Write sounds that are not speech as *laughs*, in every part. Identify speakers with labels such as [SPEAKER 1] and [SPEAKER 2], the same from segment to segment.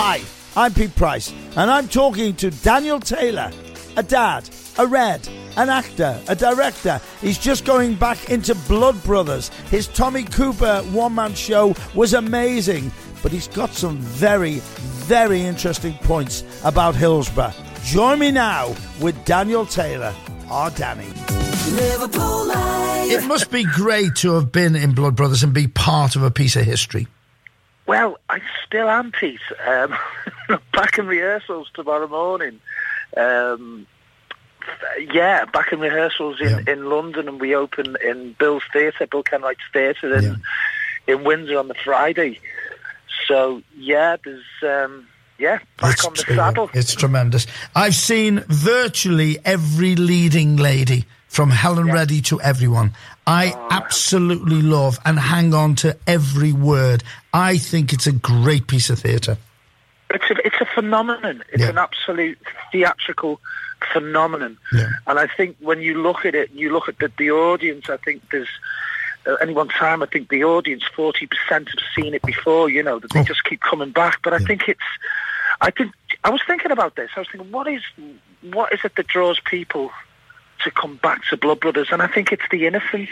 [SPEAKER 1] Hi, I'm Pete Price, and I'm talking to Daniel Taylor, a dad, a red, an actor, a director. He's just going back into Blood Brothers. His Tommy Cooper one man show was amazing, but he's got some very, very interesting points about Hillsborough. Join me now with Daniel Taylor, our Danny.
[SPEAKER 2] Liverpool Live.
[SPEAKER 3] It must be great to have been in Blood Brothers and be part of a piece of history.
[SPEAKER 4] Well, I still am, Pete. Um, *laughs* back in rehearsals tomorrow morning. Um, yeah, back in rehearsals in,
[SPEAKER 3] Yeah.
[SPEAKER 4] in London, and we open in Bill's Theatre, Bill Kenwright's Theatre in, in Windsor on the Friday. So, yeah, there's, um, yeah, back
[SPEAKER 3] It's
[SPEAKER 4] on the saddle.
[SPEAKER 3] It's tremendous. I've seen virtually every leading lady from Helen Reddy to everyone. I
[SPEAKER 4] Oh,
[SPEAKER 3] absolutely love and hang on to every word. I think it's a great piece of theatre.
[SPEAKER 4] It's a, it's a phenomenon. It's
[SPEAKER 3] Yeah.
[SPEAKER 4] an absolute theatrical phenomenon.
[SPEAKER 3] Yeah.
[SPEAKER 4] And I think when you look at it, you look at the, the audience, I think there's, uh, at any one time, I think the audience, 40% have seen it before, you know, that they
[SPEAKER 3] Oh.
[SPEAKER 4] just keep coming back. But I think it's, I think, I was thinking about this. I was thinking, what is, what is it that draws people to come back to Blood Brothers? And I think it's the innocence.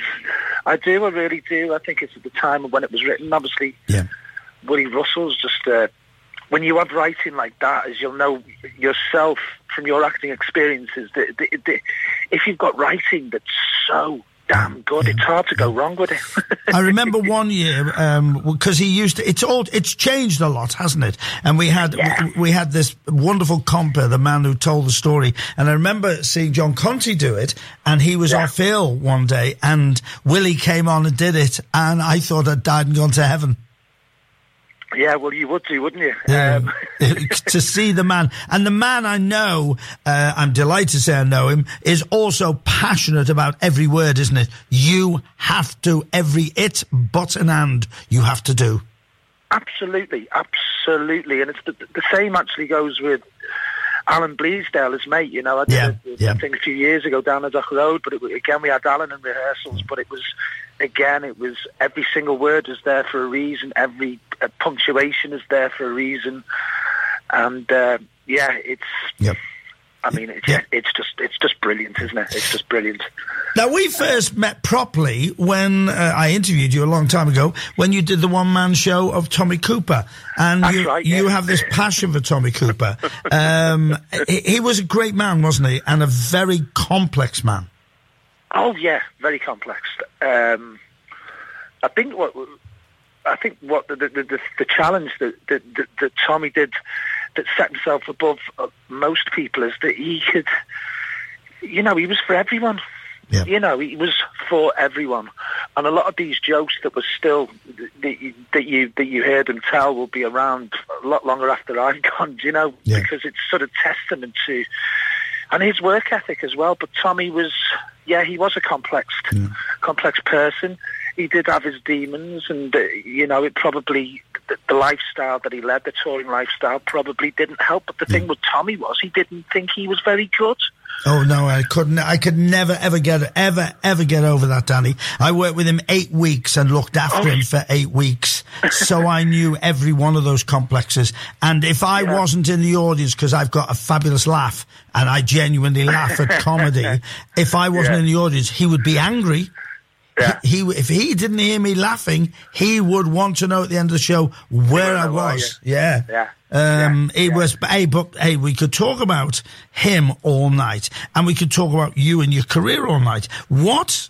[SPEAKER 4] I do, I really do. I think it's at the time when it was written, obviously,
[SPEAKER 3] Yeah.
[SPEAKER 4] Willy Russell's just uh, when you have writing like that, as you'll know yourself from your acting experiences, that, that, that if you've got writing that's so damn good, it's hard to go wrong with it. *laughs*
[SPEAKER 3] I remember one year um, because he used to, it's all it's changed a lot, hasn't it? And we had
[SPEAKER 4] Yeah.
[SPEAKER 3] we, we had this wonderful compere, the man who told the story, and I remember seeing John Conti do it, and he was
[SPEAKER 4] Yeah.
[SPEAKER 3] off ill one day, and Willy came on and did it, and I thought I'd died and gone to heaven.
[SPEAKER 4] Yeah, well, you would do, wouldn't you?
[SPEAKER 3] Um,
[SPEAKER 4] Um, *laughs* *laughs*
[SPEAKER 3] to see the man, and the man I know, uh, I'm delighted to say I know him, is also passionate about every word, isn't it? You have to every it, but and and you have to do.
[SPEAKER 4] Absolutely, absolutely, and it's the, the same actually goes with Alan Bleasdale, his mate. You know, I did
[SPEAKER 3] Yeah,
[SPEAKER 4] a,
[SPEAKER 3] yeah.
[SPEAKER 4] a thing a few years ago down the Dock Road, but it, again we had Alan in rehearsals, but it was again it was every single word is there for a reason, every uh, punctuation is there for a reason, and uh, yeah, it's.
[SPEAKER 3] Yep.
[SPEAKER 4] I mean, it's
[SPEAKER 3] Yeah.
[SPEAKER 4] it's just it's just brilliant, isn't it? It's just brilliant.
[SPEAKER 3] Now we first met properly when uh, I interviewed you a long time ago when you did the one man show of Tommy Cooper, and
[SPEAKER 4] That's
[SPEAKER 3] you
[SPEAKER 4] right,
[SPEAKER 3] you have this passion for Tommy Cooper. *laughs* Um, he, he was a great man, wasn't he, and a very complex man.
[SPEAKER 4] Oh yeah, very complex. Um, I think what I think what the the, the, the challenge that, that that that Tommy did that set himself above uh, most people is that he could, you know, he was for everyone.
[SPEAKER 3] Yeah.
[SPEAKER 4] You know, he was for everyone, and a lot of these jokes that were still that you, that you that you heard him tell will be around a lot longer after I'm *laughs* gone. You know,
[SPEAKER 3] Yeah.
[SPEAKER 4] because it's sort of testament to and his work ethic as well. But Tommy was, yeah, he was a complex, complex person. He did have his demons, and uh, you know, it probably the, the lifestyle that he led, the touring lifestyle, probably didn't help. But the thing with Tommy was, he didn't think he was very good.
[SPEAKER 3] Oh no, I couldn't. I could never, ever get, ever, ever get over that, Danny. I worked with him eight weeks and looked after oh. him for eight weeks, so I knew every one of those complexes. And if I
[SPEAKER 4] Yeah.
[SPEAKER 3] wasn't in the audience because I've got a fabulous laugh and I genuinely laugh at comedy, *laughs* if I wasn't
[SPEAKER 4] Yeah.
[SPEAKER 3] in the audience, he would be angry.
[SPEAKER 4] Yeah.
[SPEAKER 3] He, if he didn't hear me laughing, he would want to know at the end of the show where I was. Yeah.
[SPEAKER 4] Yeah.
[SPEAKER 3] Um,
[SPEAKER 4] Yeah.
[SPEAKER 3] it
[SPEAKER 4] Yeah.
[SPEAKER 3] was, hey, but hey, we could talk about him all night and we could talk about you and your career all night. What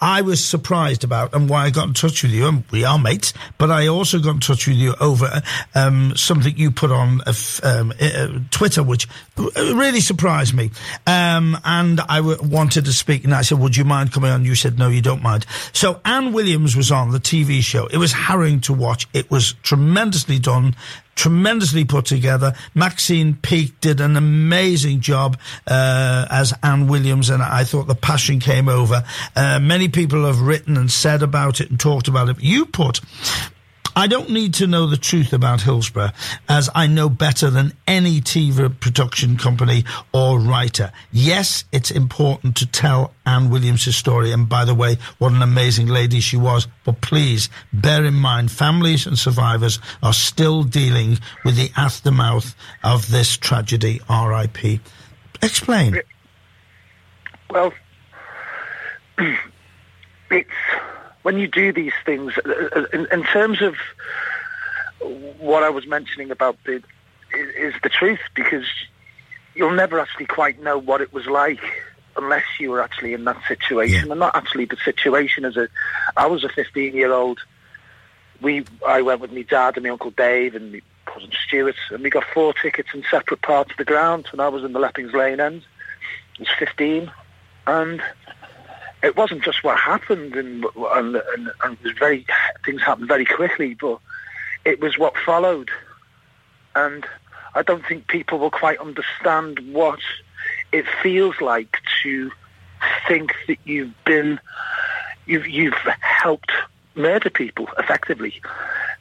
[SPEAKER 3] I was surprised about and why I got in touch with you, and we are mates, but I also got in touch with you over um, something you put on um, uh, Twitter, which really surprised me. Um, and I w- wanted to speak, and I said, Would you mind coming on? You said, No, you don't mind. So Anne Williams was on the TV show. It was harrowing to watch. It was tremendously done tremendously put together. Maxine Peake did an amazing job uh, as Anne Williams, and I thought the passion came over. Uh, many people have written and said about it and talked about it. You put I don't need to know the truth about Hillsborough, as I know better than any TV production company or writer. Yes, it's important to tell Anne Williams' story, and by the way, what an amazing lady she was. But please bear in mind, families and survivors are still dealing with the aftermath of this tragedy. R.I.P. Explain.
[SPEAKER 4] Well, *clears throat* it's when you do these things, uh, uh, in, in terms of what I was mentioning about the is, is the truth because you'll never actually quite know what it was like unless you were actually in that situation.
[SPEAKER 3] Yeah.
[SPEAKER 4] and not actually the situation as a I was a 15 year old we I went with my dad and my uncle Dave and my cousin Stuart and we got four tickets in separate parts of the ground and I was in the Leppings Lane end. I was 15 and it wasn't just what happened and, and, and, and was very things happened very quickly but it was what followed. And I don't think people will quite understand what it feels like to think that you've been you've you've helped murder people effectively.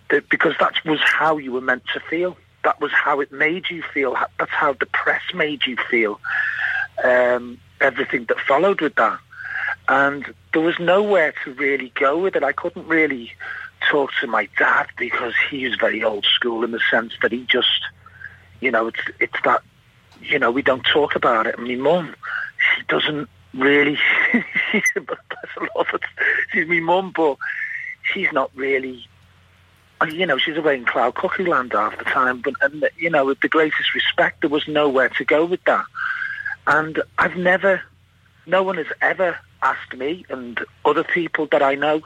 [SPEAKER 4] That, because that was how you were meant to feel. That was how it made you feel. That's how the press made you feel. Um, everything that followed with that and there was nowhere to really go with it. I couldn't really talk to my dad because he was very old school in the sense that he just you know it's it's that you know we don't talk about it. And my mum she doesn't really *laughs* she's her love she's my mum but she's not really you know she's away in cloud cookie land half the time but and you know with the greatest respect there was nowhere to go with that. And I've never no one has ever asked me and other people that I know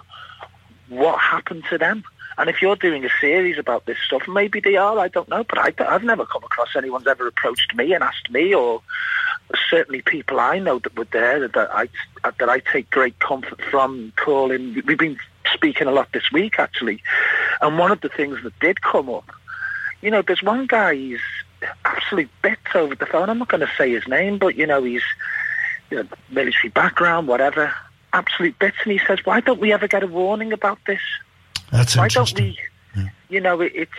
[SPEAKER 4] what happened to them. And if you're doing a series about this stuff, maybe they are, I don't know. But I, I've never come across anyone's ever approached me and asked me, or certainly people I know that were there that I, that I take great comfort from calling. We've been speaking a lot this week, actually. And one of the things that did come up, you know, there's one guy, he's absolute bits over the phone. I'm not going to say his name, but, you know, he's you know, military background, whatever, absolute bits. And he says, why don't we ever get a warning about this?
[SPEAKER 3] That's
[SPEAKER 4] Why don't
[SPEAKER 3] interesting.
[SPEAKER 4] we, you know, it, it's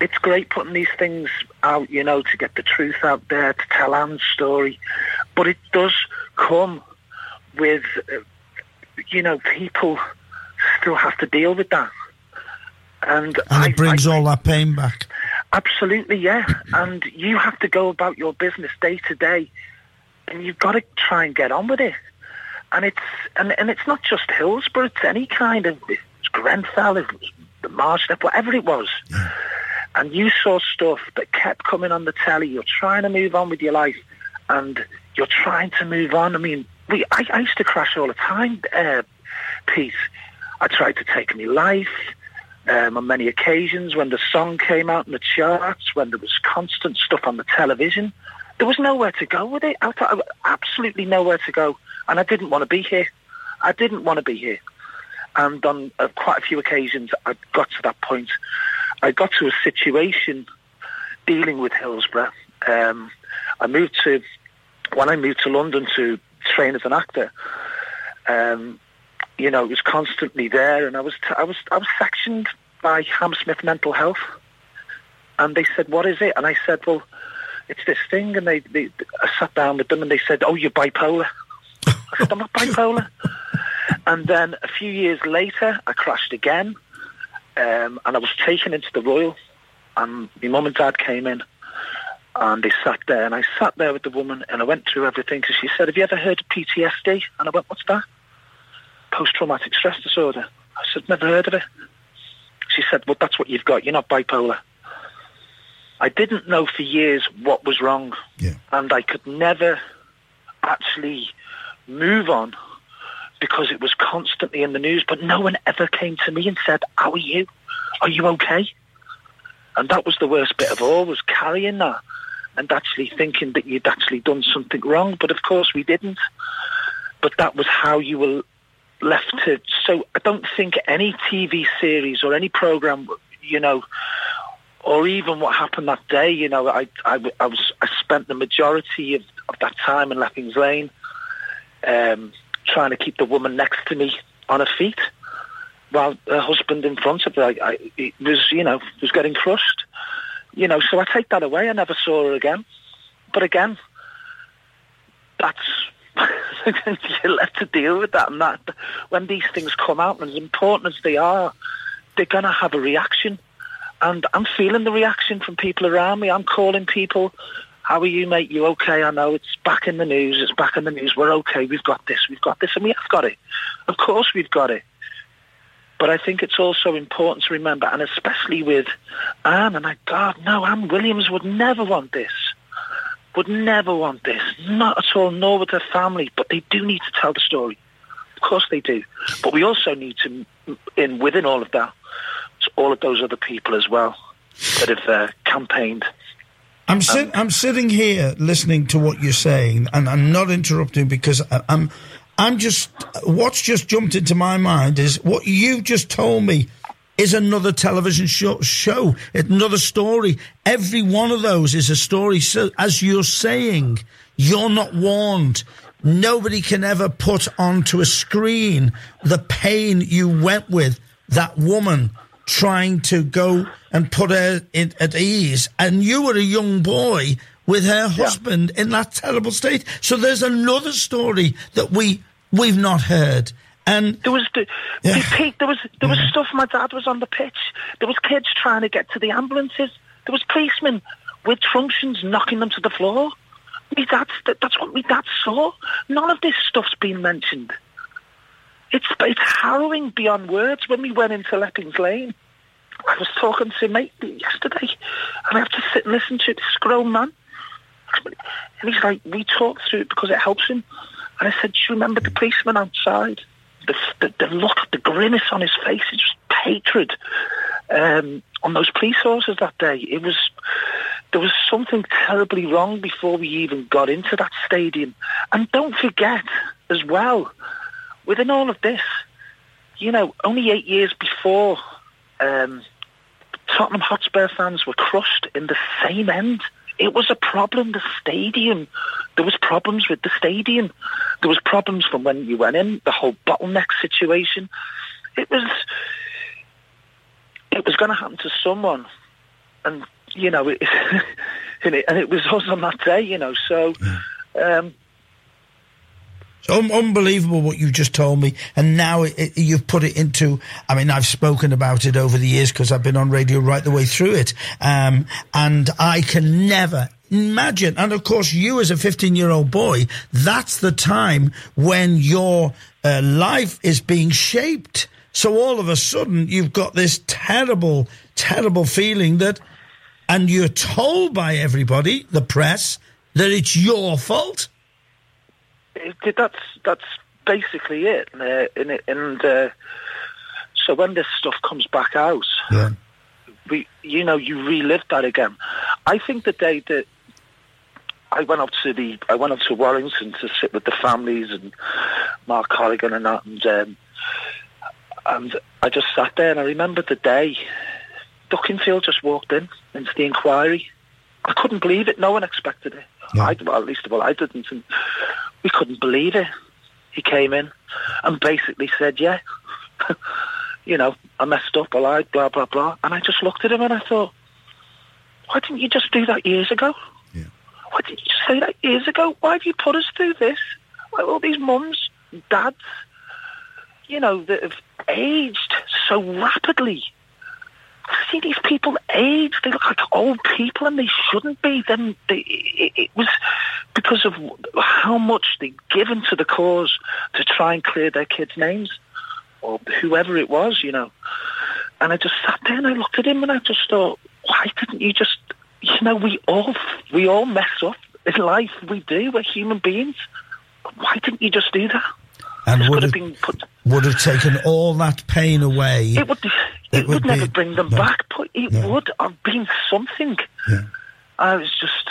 [SPEAKER 4] it's great putting these things out, you know, to get the truth out there, to tell Anne's story, but it does come with, uh, you know, people still have to deal with that. And,
[SPEAKER 3] And
[SPEAKER 4] I-
[SPEAKER 3] it brings
[SPEAKER 4] I-
[SPEAKER 3] all that pain back.
[SPEAKER 4] Absolutely, yeah. And you have to go about your business day to day, and you've got to try and get on with it. And it's and, and it's not just Hillsborough; it's any kind of it's Grenfell, it the Marshall, whatever it was. And you saw stuff that kept coming on the telly. You're trying to move on with your life, and you're trying to move on. I mean, we I, I used to crash all the time, uh, Pete. I tried to take my life um, on many occasions when the song came out in the charts, when there was constant stuff on the television. There was nowhere to go with it. I thought absolutely nowhere to go, and I didn't want to be here. I didn't want to be here. And on uh, quite a few occasions, I got to that point. I got to a situation dealing with Hillsborough. Um, I moved to when I moved to London to train as an actor. Um, you know, it was constantly there, and I was t- I was I was sectioned by Hammersmith Mental Health, and they said, "What is it?" And I said, "Well, it's this thing." And they, they I sat down with them, and they said, "Oh, you're bipolar." I said, "I'm not bipolar." and then a few years later, I crashed again, um, and I was taken into the Royal, and my mum and dad came in. And they sat there, and I sat there with the woman, and I went through everything. Because she said, "Have you ever heard of PTSD?" And I went, "What's that?" post-traumatic stress disorder. I said, never heard of it. She said, well, that's what you've got. You're not bipolar. I didn't know for years what was wrong.
[SPEAKER 3] Yeah.
[SPEAKER 4] And I could never actually move on because it was constantly in the news. But no one ever came to me and said, how are you? Are you okay? And that was the worst bit of all, was carrying that and actually thinking that you'd actually done something wrong. But of course we didn't. But that was how you were left to. So I don't think any TV series or any program, you know, or even what happened that day, you know, I, I, I was I spent the majority of, of that time in Leppings Lane, um, trying to keep the woman next to me on her feet, while her husband in front of her I, I, was, you know, was getting crushed. You know, so I take that away. I never saw her again. But again, that's *laughs* you're left to deal with that. And that when these things come out, and as important as they are, they're going to have a reaction. And I'm feeling the reaction from people around me. I'm calling people. How are you, mate? You okay? I know it's back in the news. It's back in the news. We're okay. We've got this. We've got this. And we have got it. Of course we've got it. But I think it's also important to remember, and especially with Anne, and I, God, no, Anne Williams would never want this. Would never want this. Not at all, nor would her family. But they do need to tell the story. Of course they do. But we also need to, in within all of that, all of those other people as well that have uh, campaigned.
[SPEAKER 3] I'm, sit- I'm sitting here listening to what you're saying, and I'm not interrupting because I- I'm I'm just what's just jumped into my mind is what you just told me is another television show, show another story. Every one of those is a story. So as you're saying, you're not warned. Nobody can ever put onto a screen the pain you went with that woman trying to go and put her in, at ease. And you were a young boy with her husband in that terrible state. So there's another story that we we've not heard. And
[SPEAKER 4] There was the,
[SPEAKER 3] Yeah.
[SPEAKER 4] Pete, there was there was mm-hmm. stuff. My dad was on the pitch. There was kids trying to get to the ambulances. There was policemen with truncheons knocking them to the floor. Me dad, that's what my dad saw. None of this stuff's been mentioned. It's it's harrowing beyond words. When we went into Leppings Lane, I was talking to a mate yesterday, and I have to sit and listen to it. this grown man. And he's like, we talk through it because it helps him. And I said, do you remember the policeman outside? The, the, the look, the grimace on his face, it just hatred um, on those police horses that day. It was, there was something terribly wrong before we even got into that stadium. And don't forget as well, within all of this, you know, only eight years before, um, Tottenham Hotspur fans were crushed in the same end. It was a problem. The stadium, there was problems with the stadium. There was problems from when you went in. The whole bottleneck situation. It was, it was going to happen to someone, and you know, it, *laughs* and it, and it was us on that day. You know, so. Um,
[SPEAKER 3] Un- unbelievable what you just told me, and now it, it, you've put it into. I mean, I've spoken about it over the years because I've been on radio right the way through it, um, and I can never imagine. And of course, you as a 15 year old boy, that's the time when your uh, life is being shaped. So all of a sudden, you've got this terrible, terrible feeling that, and you're told by everybody, the press, that it's your fault.
[SPEAKER 4] It, that's that's basically it. And, uh, and, and uh, so when this stuff comes back out,
[SPEAKER 3] Yeah.
[SPEAKER 4] we, you know, you relive that again. I think the day that I went up to the, I went up to Warrington to sit with the families and Mark Corrigan and that, and um, and I just sat there and I remember the day Duckenfield just walked in into the inquiry. I couldn't believe it. No one expected it.
[SPEAKER 3] Yeah.
[SPEAKER 4] I, well, at least well, I didn't. And we couldn't believe it. He came in and basically said, "Yeah, *laughs* you know, I messed up. I lied. Blah blah blah." And I just looked at him and I thought, "Why didn't you just do that years ago?
[SPEAKER 3] Yeah.
[SPEAKER 4] Why didn't you say that years ago? Why have you put us through this? Why all these mums, dads, you know, that have aged so rapidly?" I see these people age. They look like old people, and they shouldn't be. Then they, it, it was because of how much they given to the cause to try and clear their kids' names, or whoever it was, you know. And I just sat there and I looked at him and I just thought, why didn't you just, you know, we all we all mess up in life. We do. We're human beings. Why didn't you just do that?
[SPEAKER 3] And would
[SPEAKER 4] have put.
[SPEAKER 3] would have taken all that pain away.
[SPEAKER 4] It would. It,
[SPEAKER 3] It
[SPEAKER 4] would,
[SPEAKER 3] would
[SPEAKER 4] never
[SPEAKER 3] be-
[SPEAKER 4] bring them
[SPEAKER 3] no.
[SPEAKER 4] back, but it
[SPEAKER 3] No.
[SPEAKER 4] would have been something.
[SPEAKER 3] Yeah.
[SPEAKER 4] I was just,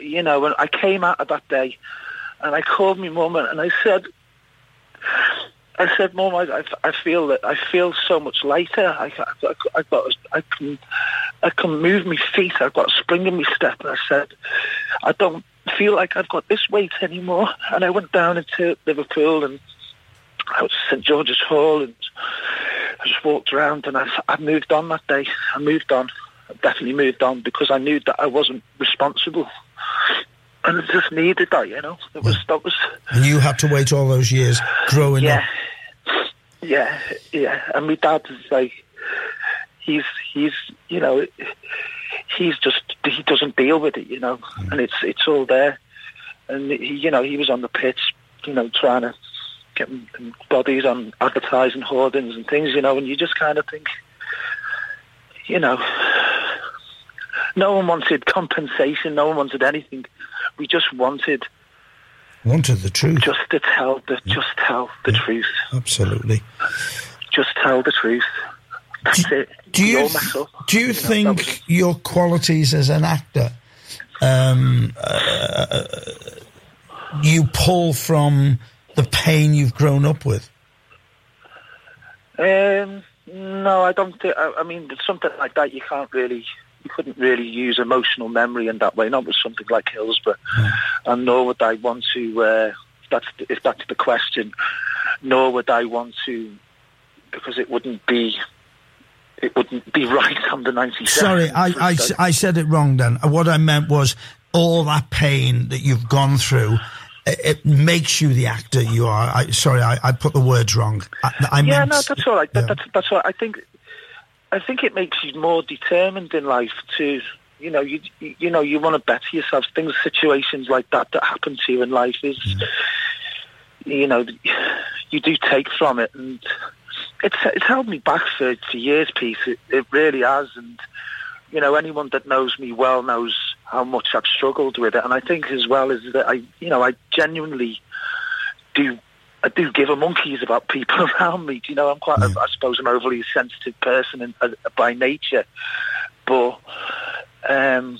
[SPEAKER 4] you know, when I came out of that day, and I called my mum and I said, I said, Mum, I, I, feel that I feel so much lighter. I, I, I got, I can, I can move my feet. I've got a spring in my step. And I said, I don't feel like I've got this weight anymore. And I went down into Liverpool and I was St George's Hall and I just walked around and I, I moved on that day. I moved on. I definitely moved on because I knew that I wasn't responsible. And I just needed that, you know. It was that was
[SPEAKER 3] And you had to wait all those years growing
[SPEAKER 4] yeah.
[SPEAKER 3] up.
[SPEAKER 4] Yeah, yeah. Yeah. And my dad is like he's he's you know he's just he doesn't deal with it, you know. Mm. And it's it's all there. And he, you know, he was on the pitch, you know, trying to get bodies on advertising hoardings and things, you know, and you just kind of think, you know, no one wanted compensation, no one wanted anything. We just wanted
[SPEAKER 3] Wanted the truth.
[SPEAKER 4] just to tell the just tell the truth.
[SPEAKER 3] Absolutely.
[SPEAKER 4] Just tell the truth. That's it.
[SPEAKER 3] Do you
[SPEAKER 4] all mess up.
[SPEAKER 3] do you
[SPEAKER 4] know, was
[SPEAKER 3] think
[SPEAKER 4] it.
[SPEAKER 3] your qualities as an actor um, uh, you pull from the pain you've grown up with?
[SPEAKER 4] Um, no, I don't. Think, I, I mean, something like that, you can't really, you couldn't really use emotional memory in that way. Not with something like Hillsborough, and nor would I want to. Uh, if that's the, if that's the question, nor would I want to, because it wouldn't be. It wouldn't be *laughs* right under ninety seven.
[SPEAKER 3] Sorry, I, I, I said it wrong then. What I meant was all that pain that you've gone through. It it makes you the actor you are. I, sorry, I, I put the words wrong. I, I
[SPEAKER 4] yeah,
[SPEAKER 3] meant,
[SPEAKER 4] no, that's all right. That. That's that's all right. I think I think it makes you more determined in life to you know you you know you want to better yourself. Things, situations like that that happen to you in life is mm. you know you do take from it, and it's it's held me back for for years, Pete. It, it really has, and you know anyone that knows me well knows how much I've struggled with it, and I think as well is that I you know I genuinely do I do give a monkeys about people *laughs* around me. Do You know, I'm quite, I suppose, an overly sensitive person in, uh, by nature, but um,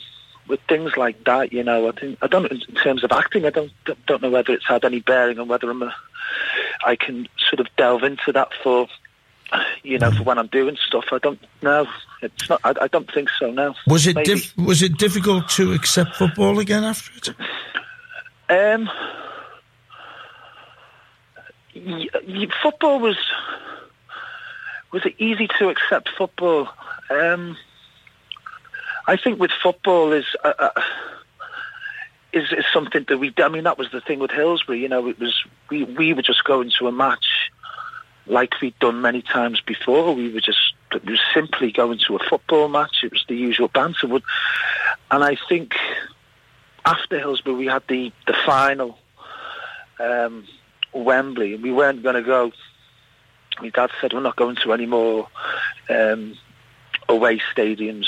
[SPEAKER 4] with things like that, you know, I think I don't. In terms of acting, I don't don't know whether it's had any bearing on whether I'm a, I can sort of delve into that for. You know, for when I'm doing stuff, I don't know. It's not. I, I don't think so. No.
[SPEAKER 3] was it diff, was it difficult to accept football again after it?
[SPEAKER 4] Um, football was was it easy to accept football? Um, I think with football is uh, uh, is is something that we. I mean, that was the thing with Hillsborough. You know, it was we we were just going to a match like we'd done many times before. We were just simply going to a football match. It was the usual banter. Would- And I think after Hillsborough, we had the, the final um, Wembley, and we weren't going to go. My dad said we're not going to any more um, away stadiums,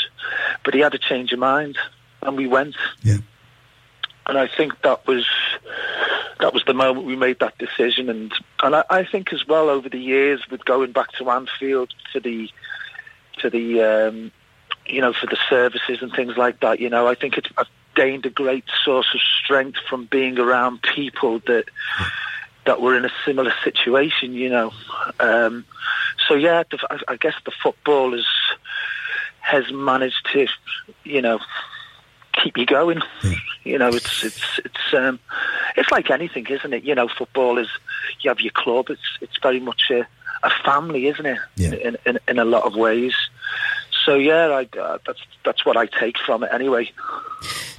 [SPEAKER 4] but he had a change of mind, and we went.
[SPEAKER 3] Yeah.
[SPEAKER 4] And I think that was that was the moment we made that decision, and and I, I think as well over the years with going back to Anfield to the to the um, you know for the services and things like that. You know, I think it's I've gained a great source of strength from being around people that that were in a similar situation. You know, um, so yeah, the, I, I guess the football is, has managed to, you know, keep you going. You know, it's it's it's um, it's like anything, isn't it? You know, football is you have your club. It's it's very much a, a family, isn't it?
[SPEAKER 3] Yeah.
[SPEAKER 4] In, in in a lot of ways. So yeah, I, uh, that's that's what I take from it anyway.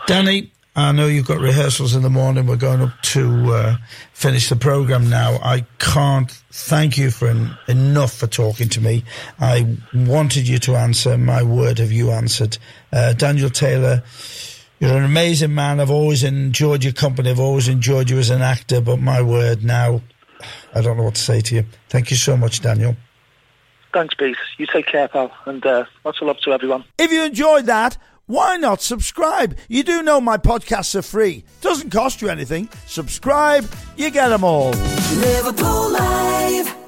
[SPEAKER 3] Danny, I know you've got rehearsals in the morning. We're going up to uh, finish the program now. I can't thank you for en- enough for talking to me. I wanted you to answer. My word, have you answered? Uh, Daniel Taylor, you're an amazing man. I've always enjoyed your company. I've always enjoyed you as an actor. But my word, now I don't know what to say to you. Thank you so much, Daniel.
[SPEAKER 4] Thanks, Pete. You take care, pal, and uh, lots of love to everyone.
[SPEAKER 1] If you enjoyed that, why not subscribe? You do know my podcasts are free. Doesn't cost you anything. Subscribe, you get them all.
[SPEAKER 2] Liverpool Live.